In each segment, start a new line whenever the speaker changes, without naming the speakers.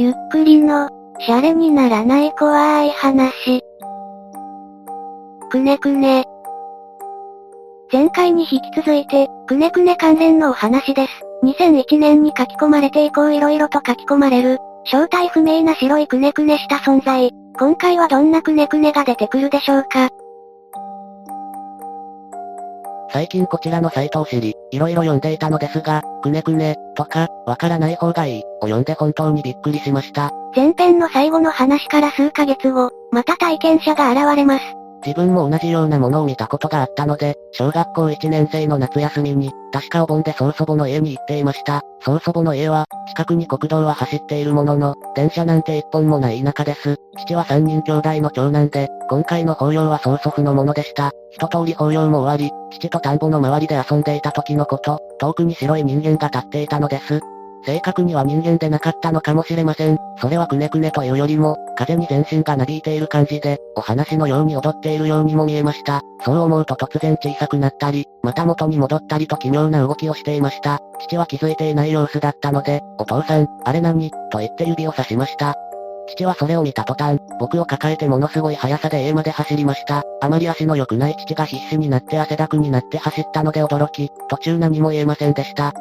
ゆっくりの、シャレにならない怖い話。くねくね。前回に引き続いて、くねくね関連のお話です。2001年に書き込まれて以降色々と書き込まれる、正体不明な白いくねくねした存在。今回はどんなくねくねが出てくるでしょうか
最近こちらのサイトを知り、いろいろ読んでいたのですが、くねくね、とか、わからない方がいい、を読んで本当にびっくりしました。
前編の最後の話から数ヶ月後、また体験者が現れます。
自分も同じようなものを見たことがあったので、小学校1年生の夏休みに、確かお盆で曽祖母の家に行っていました。曽祖母の家は、近くに国道は走っているものの、電車なんて一本もない田舎です。父は3人兄弟の長男で、今回の法要は曽祖父のものでした。一通り法要も終わり、父と田んぼの周りで遊んでいた時のこと、遠くに白い人間が立っていたのです。正確には人間でなかったのかもしれません。それはくねくねというよりも、風に全身がなびいている感じで、お話のように踊っているようにも見えました。そう思うと突然小さくなったり、また元に戻ったりと奇妙な動きをしていました。父は気づいていない様子だったので、お父さん、あれ何？と言って指を指しました。父はそれを見た途端、僕を抱えてものすごい速さで家まで走りました。あまり足の良くない父が必死になって汗だくになって走ったので驚き、途中何も言えませんでした。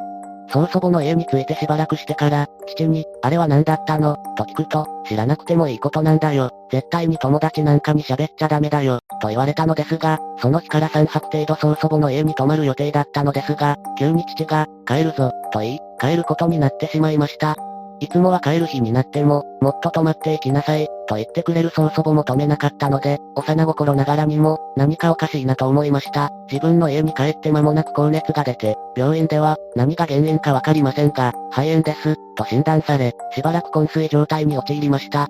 曽祖母の家に着いてしばらくしてから、父に、あれは何だったの？と聞くと、知らなくてもいいことなんだよ。絶対に友達なんかに喋っちゃダメだよ。と言われたのですが、その日から3泊程度曽祖母の家に泊まる予定だったのですが、急に父が、帰るぞ、と言い、帰ることになってしまいました。いつもは帰る日になっても、もっと泊まっていきなさい、と言ってくれる曽祖母も止めなかったので、幼心ながらにも、何かおかしいなと思いました。自分の家に帰って間もなく高熱が出て、病院では、何が原因かわかりませんが、肺炎です、と診断され、しばらく昏睡状態に陥りました。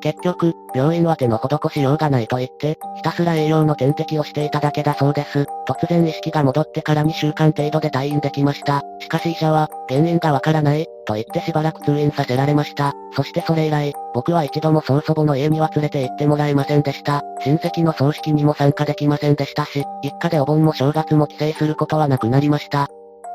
結局、病院は手の施しようがないと言って、ひたすら栄養の点滴をしていただけだそうです。突然意識が戻ってから2週間程度で退院できました。しかし医者は、原因がわからない、と言ってしばらく通院させられました。そしてそれ以来、僕は一度も曽祖母の家には連れて行ってもらえませんでした。親戚の葬式にも参加できませんでしたし、一家でお盆も正月も帰省することはなくなりました。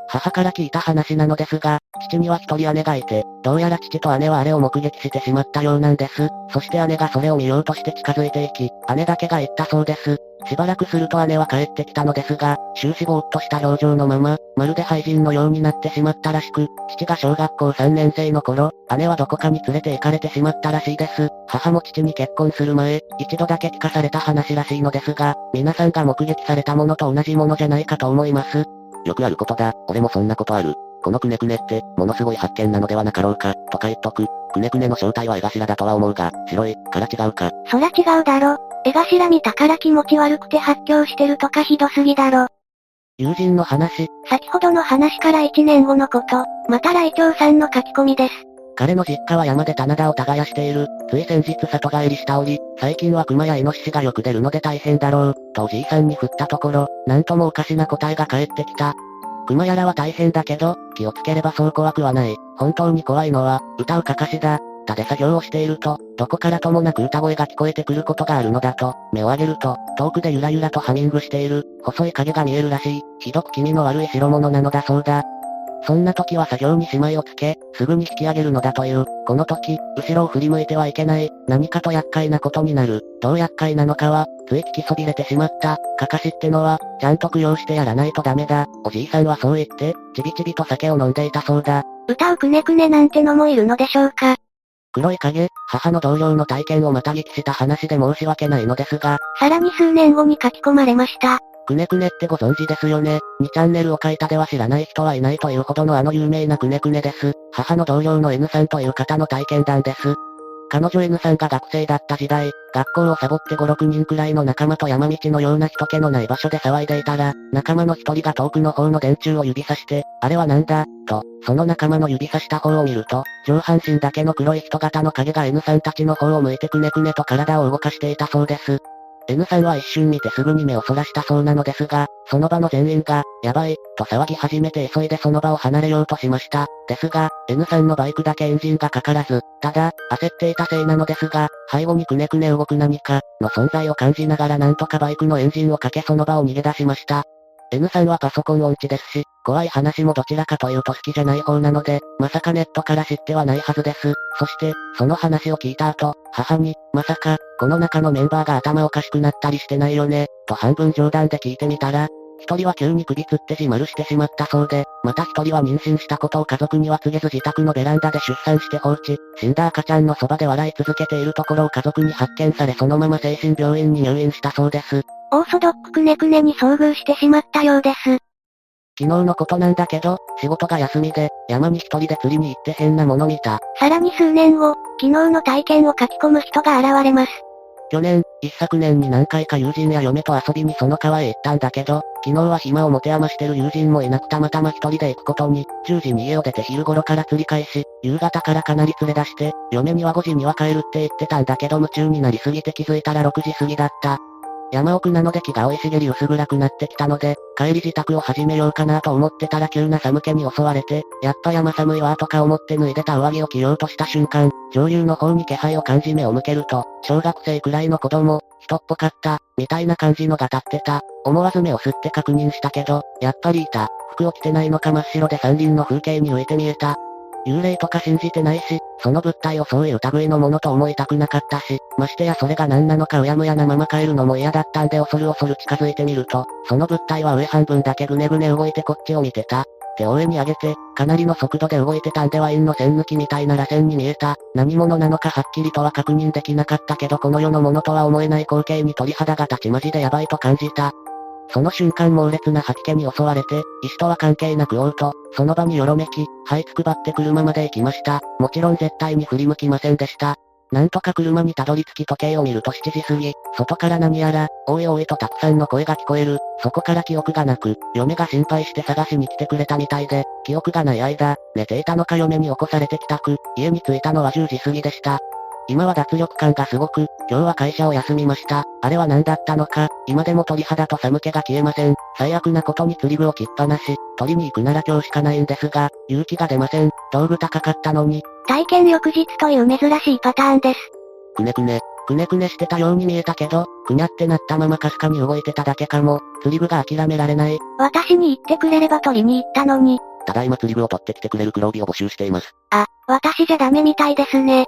母から聞いた話なのですが、父には一人姉がいて、どうやら父と姉はあれを目撃してしまったようなんです。そして姉がそれを見ようとして近づいていき、姉だけが言ったそうです。しばらくすると姉は帰ってきたのですが、終始ぼーっとした表情のまま、まるで廃人のようになってしまったらしく、父が小学校3年生の頃、姉はどこかに連れて行かれてしまったらしいです。母も父に結婚する前、一度だけ聞かされた話らしいのですが、皆さんが目撃されたものと同じものじゃないかと思います。
よくあることだ、俺もそんなことある。このくねくねって、ものすごい発見なのではなかろうか、とか言っとく。くねくねの正体は絵頭だとは思うが、白い、から違うか。
そら違うだろ。絵頭見たから気持ち悪くて発狂してるとかひどすぎだろ。
友人の話。
先ほどの話から1年後のこと、また来長さんの書き込みです。
彼の実家は山で棚田を耕している。つい先日里帰りしたおり、最近は熊やイノシシがよく出るので大変だろう、とおじいさんに振ったところ、なんともおかしな答えが返ってきた。熊やらは大変だけど、気をつければそう怖くはない。本当に怖いのは、歌うかかしだ。田で作業をしていると、どこからともなく歌声が聞こえてくることがあるのだと、目を上げると、遠くでゆらゆらとハミングしている、細い影が見えるらしい、ひどく気味の悪い代物なのだそうだ。そんな時は作業にしまいをつけ、すぐに引き上げるのだという。この時、後ろを振り向いてはいけない。何かと厄介なことになる。どう厄介なのかは、つい聞きそびれてしまった。かかしってのは、ちゃんと供養してやらないとダメだ。おじいさんはそう言って、ちびちびと酒を飲んでいたそうだ。
歌うくねくねなんてのもいるのでしょうか
黒い影、母の同僚の体験をまた聞きした話で申し訳ないのですが、
さらに数年後に書き込まれました。
くねくねってご存知ですよね。2チャンネルを書いたでは知らない人はいないというほどのあの有名なくねくねです。母の同僚の N さんという方の体験談です。彼女 N さんが学生だった時代、学校をサボって5、6人くらいの仲間と山道のような人気のない場所で騒いでいたら、仲間の一人が遠くの方の電柱を指さして、あれはなんだ、と、その仲間の指さした方を見ると、上半身だけの黒い人型の影が N さんたちの方を向いてくねくねと体を動かしていたそうです。N さんは一瞬見てすぐに目をそらしたそうなのですが、その場の全員が、やばい、と騒ぎ始めて急いでその場を離れようとしました。ですが、N さんのバイクだけエンジンがかからず、ただ、焦っていたせいなのですが、背後にくねくね動く何か、の存在を感じながらなんとかバイクのエンジンをかけその場を逃げ出しました。N さんはパソコン音痴ですし、怖い話もどちらかというと好きじゃない方なので、まさかネットから知ってはないはずです。そして、その話を聞いた後、母に、まさか、この中のメンバーが頭おかしくなったりしてないよね、と半分冗談で聞いてみたら、一人は急に首つって自丸してしまったそうで、また一人は妊娠したことを家族には告げず自宅のベランダで出産して放置、死んだ赤ちゃんのそばで笑い続けているところを家族に発見されそのまま精神病院に入院したそうです。
オーソドックくねくねに遭遇してしまったようです。
昨日のことなんだけど、仕事が休みで、山に一人で釣りに行って変なもの見た。
さらに数年後、昨日の体験を書き込む人が現れます。
去年、一昨年に何回か友人や嫁と遊びにその川へ行ったんだけど、昨日は暇を持て余してる友人もいなくたまたま一人で行くことに、10時に家を出て昼頃から釣り返し、夕方からかなり連れ出して、嫁には5時には帰るって言ってたんだけど夢中になりすぎて気づいたら6時過ぎだった。山奥なので気が生い茂り薄暗くなってきたので、帰り自宅を始めようかなと思ってたら急な寒気に襲われて、やっぱ山寒いわとか思って脱いでた上着を着ようとした瞬間、上流の方に気配を感じ目を向けると、小学生くらいの子供、人っぽかった、みたいな感じのが立ってた。思わず目を吸って確認したけど、やっぱりいた。服を着てないのか真っ白で山林の風景に浮いて見えた。幽霊とか信じてないし、その物体をそういう類のものと思いたくなかったし、ましてやそれが何なのかうやむやなまま帰るのも嫌だったんで恐る恐る近づいてみると、その物体は上半分だけぐねぐね動いてこっちを見てた。手を上に上げて、かなりの速度で動いてたんでワインの線抜きみたいな螺旋に見えた。何者なのかはっきりとは確認できなかったけどこの世のものとは思えない光景に鳥肌が立ちマジでやばいと感じた。その瞬間猛烈な吐き気に襲われて、医師とは関係なく嘔うと、その場によろめき、這いつくばって車まで行きました。もちろん絶対に振り向きませんでした。なんとか車にたどり着き時計を見ると7時過ぎ、外から何やら、おいおいとたくさんの声が聞こえる。そこから記憶がなく、嫁が心配して探しに来てくれたみたいで、記憶がない間、寝ていたのか嫁に起こされて帰宅、家に着いたのは10時過ぎでした。今は脱力感がすごく、今日は会社を休みました。あれは何だったのか、今でも鳥肌と寒気が消えません。最悪なことに釣り具を切っぱなし、取りに行くなら今日しかないんですが、勇気が出ません。道具高かったのに。
体験翌日という珍しいパターンです。
くねくね、くねくねしてたように見えたけど、くにゃってなったままかすかに動いてただけかも。釣り具が諦められない。
私に言ってくれれば取りに行ったのに。
ただいま釣り具を取ってきてくれる黒帯を募集しています。
あ、私じゃダメみたいですね。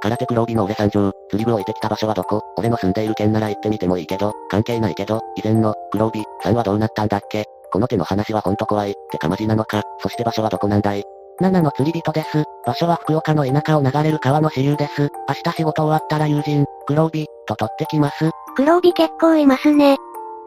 空手黒帯の俺参上、釣り具を置いてきた場所はどこ？俺の住んでいる県なら行ってみてもいいけど、関係ないけど、以前の、黒帯、さんはどうなったんだっけ？この手の話はほんと怖い、ってかマジなのか、そして場所はどこなんだい
？7の釣り人です。場所は福岡の田舎を流れる川の支流です。明日仕事終わったら友人、黒帯、と取ってきます。
黒帯結構いますね。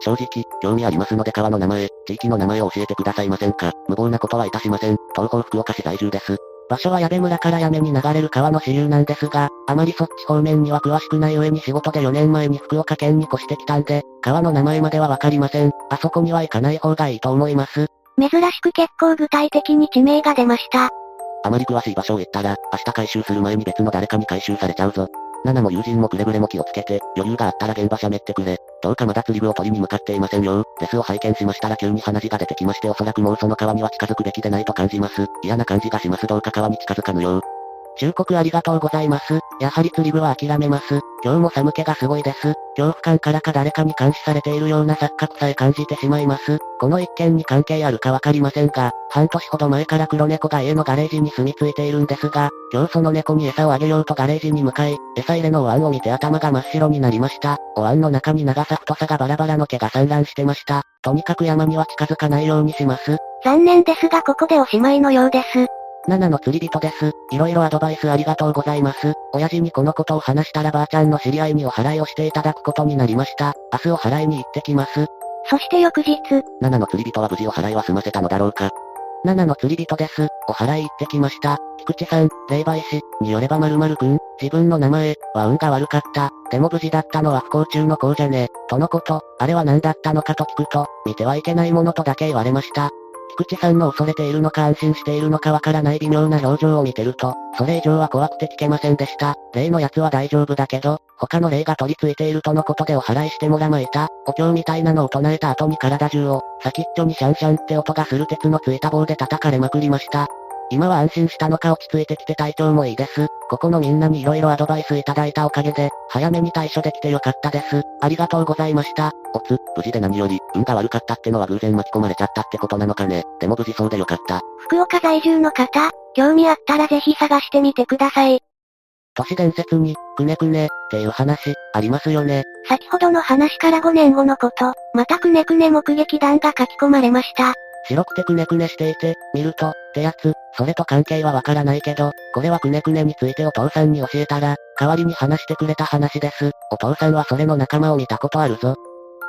正直、興味ありますので川の名前、地域の名前を教えてくださいませんか？無謀なことはいたしません。東方福岡市在住です。
場所は矢部村から矢目に流れる川の支流なんですが、あまりそっち方面には詳しくない上に仕事で4年前に福岡県に越してきたんで、川の名前まではわかりません。あそこには行かない方がいいと思います。
珍しく結構具体的に地名が出ました。
あまり詳しい場所を言ったら、明日回収する前に別の誰かに回収されちゃうぞ。ナナも友人もくれぐれも気をつけて、余裕があったら現場しゃべってくれ。どうかまだ釣り具を取りに向かっていませんよ。レスを拝見しましたら急に鼻血が出てきましておそらくもうその川には近づくべきでないと感じます。嫌な感じがします。どうか川に近づかぬよう。
忠告ありがとうございます。やはり釣り具は諦めます。今日も寒気がすごいです。恐怖感からか誰かに監視されているような錯覚さえ感じてしまいます。この一件に関係あるかわかりませんが、半年ほど前から黒猫が家のガレージに住み着いているんですが、今日その猫に餌をあげようとガレージに向かい、餌入れのお椀を見て頭が真っ白になりました。お椀の中に長さ太さがバラバラの毛が散乱してました。とにかく山には近づかないようにします。
残念ですがここでおしまいのようです。
7の釣り人です。いろいろアドバイスありがとうございます。親父にこのことを話したらばあちゃんの知り合いにお払いをしていただくことになりました。明日お払いに行ってきます。
そして翌日。
7の釣り人は無事お払いは済ませたのだろうか。
7の釣り人です。お祓い行ってきました。菊池さん、霊媒師によれば〇〇くん、自分の名前は運が悪かった。でも無事だったのは不幸中の幸じゃね。とのこと、あれは何だったのかと聞くと、見てはいけないものとだけ言われました。菊池さんの恐れているのか安心しているのかわからない微妙な表情を見てると、それ以上は怖くて聞けませんでした。例のやつは大丈夫だけど、他の霊が取り付いているとのことでお祓いしてもらまいた。お経みたいなのを唱えた後に体中を、先っちょにシャンシャンって音がする鉄のついた棒で叩かれまくりました。今は安心したのか落ち着いてきて体調もいいです。ここのみんなに色々アドバイスいただいたおかげで、早めに対処できてよかったです。ありがとうございました。
おつ、無事で何より、運が悪かったってのは偶然巻き込まれちゃったってことなのかね。でも無事そうでよかった。
福岡在住の方、興味あったらぜひ探してみてください。
都市伝説に、くねくね、っていう話、ありますよね。
先ほどの話から5年後のこと、またくねくね目撃談が書き込まれました。
白くてくねくねしていて、見ると、ってやつ、それと関係はわからないけど、これはくねくねについてお父さんに教えたら、代わりに話してくれた話です。お父さんはそれの仲間を見たことあるぞ。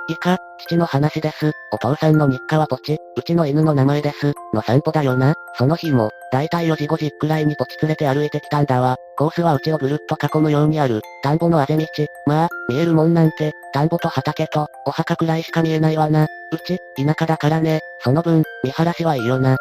以下、父の話です。お父さんの日課はポチ、うちの犬の名前です。の散歩だよな。その日も、だいたい4時5時くらいにポチ連れて歩いてきたんだわ。コースはうちをぐるっと囲むようにある、田んぼのあぜ道。まあ、見えるもんなんて、田んぼと畑と、お墓くらいしか見えないわな。うち、田舎だからね。その分、見晴らしはいいよな。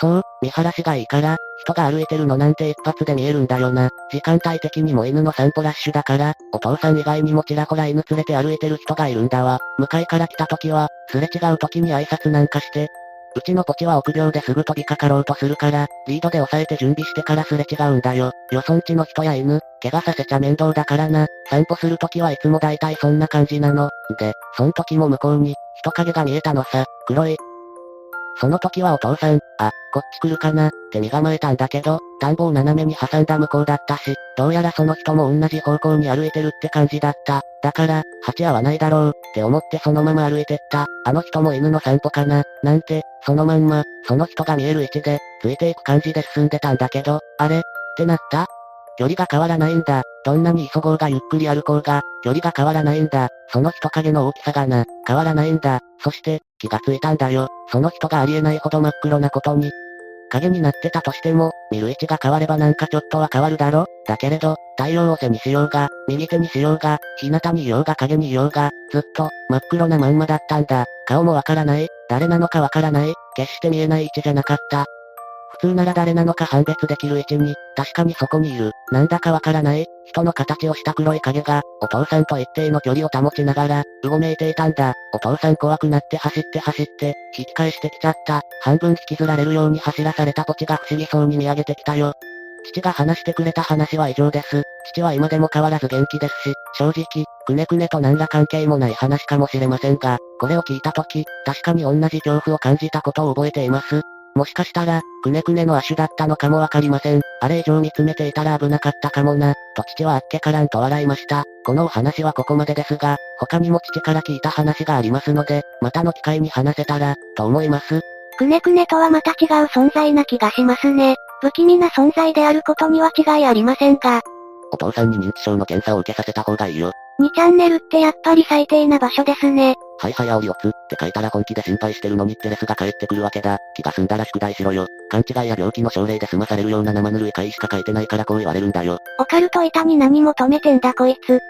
そう、見晴らしがいいから、人が歩いてるのなんて一発で見えるんだよな。時間帯的にも犬の散歩ラッシュだから、お父さん以外にもちらほら犬連れて歩いてる人がいるんだわ。向かいから来た時は、すれ違う時に挨拶なんかして、うちのポチは臆病ですぐ飛びかかろうとするから、リードで押さえて準備してからすれ違うんだよ。よそんちの人や犬、怪我させちゃ面倒だからな。散歩するときはいつも大体そんな感じなの。で、そん時も向こうに、人影が見えたのさ。黒い、その時はお父さん、あ、こっち来るかな、って身構えたんだけど、田んぼを斜めに挟んだ向こうだったし、どうやらその人も同じ方向に歩いてるって感じだった。だから、鉢合わないだろう、って思ってそのまま歩いてった。あの人も犬の散歩かな、なんて、そのまんま、その人が見える位置で、ついていく感じで進んでたんだけど、あれってなった距離が変わらないんだ。どんなに急ごうがゆっくり歩こうが、距離が変わらないんだ。その人影の大きさがな、変わらないんだ。そして、気がついたんだよ。その人がありえないほど真っ黒なことに。影になってたとしても、見る位置が変わればなんかちょっとは変わるだろだけれど、太陽を背にしようが、右手にしようが、日向にいようが影にいようが、ずっと、真っ黒なまんまだったんだ。顔もわからない、誰なのかわからない、決して見えない位置じゃなかった。普通なら誰なのか判別できる位置に、確かにそこにいる、なんだかわからない、人の形をした黒い影が、お父さんと一定の距離を保ちながら、うごめいていたんだ。お父さん怖くなって走って走って、引き返してきちゃった。半分引きずられるように走らされたポチが不思議そうに見上げてきたよ。父が話してくれた話は以上です。父は今でも変わらず元気ですし、正直、くねくねと何ら関係もない話かもしれませんが、これを聞いたとき、確かに同じ恐怖を感じたことを覚えています。もしかしたら、くねくねの亜種だったのかもわかりません。あれ以上見つめていたら危なかったかもな、と父はあっけからんと笑いました。このお話はここまでですが、他にも父から聞いた話がありますので、またの機会に話せたら、と思います。
くねくねとはまた違う存在な気がしますね。不気味な存在であることには違いありませんが。
お父さんに認知症の検査を受けさせた方がいいよ。
2チャンネルってやっぱり最低な場所ですね。
はいはい煽りをつって書いたら本気で心配してるのにってレスが返ってくるわけだ。気が済んだら宿題しろよ。勘違いや病気の症例で済まされるような生ぬるい回しか書いてないからこう言われるんだよ。
オカルト板に何も止めてんだこいつ。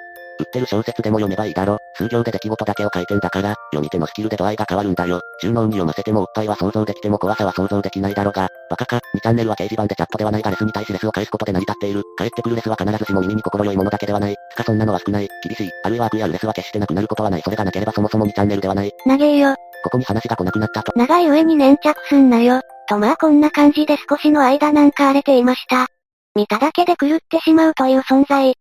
売ってる小説でも読めばいいだろ。数行で出来事だけを書いてんだから、読み手のスキルで度合いが変わるんだよ。収納に読ませてもおっぱいは想像できても怖さは想像できないだろが。バカか、2チャンネルは掲示板でチャットではないがレスに対しレスを返すことで成り立っている。返ってくるレスは必ずしも耳に心よいものだけではない。つかそんなのは少ない。厳しい。あるいは悪意あるレスは決してなくなることはない。それがなければそもそも2チャンネルではない。
長えよ。
ここに話が来なくなったと。
長い上に粘着すんなよ。とまあこんな感じで少しの間なんか荒れていました。見ただけで狂ってしまうという存在。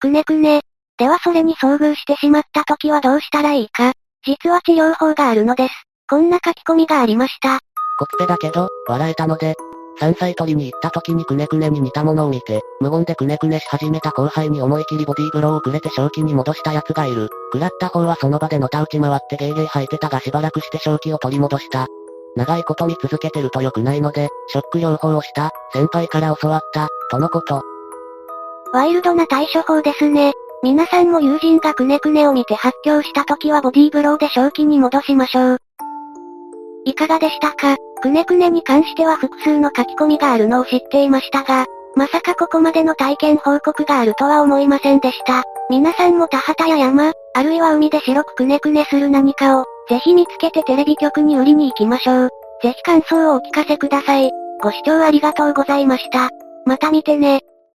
くねくね、ではそれに遭遇してしまった時はどうしたらいいか。実は治療法があるのです。こんな書き込みがありました。
コピペだけど、笑えたので、山菜取りに行った時にくねくねに似たものを見て、無言でくねくねし始めた後輩に思い切りボディーブローをくれて正気に戻した奴がいる。食らった方はその場でのた打ち回ってゲーゲー吐いてたがしばらくして正気を取り戻した。長いこと見続けてると良くないので、ショック療法をした、先輩から教わった、とのこと。
ワイルドな対処法ですね。皆さんも友人がくねくねを見て発狂した時はボディーブローで正気に戻しましょう。いかがでしたか？くねくねに関しては複数の書き込みがあるのを知っていましたが、まさかここまでの体験報告があるとは思いませんでした。皆さんも田畑や山、あるいは海で白くくねくねする何かを、ぜひ見つけてテレビ局に売りに行きましょう。ぜひ感想をお聞かせください。ご視聴ありがとうございました。また見てね。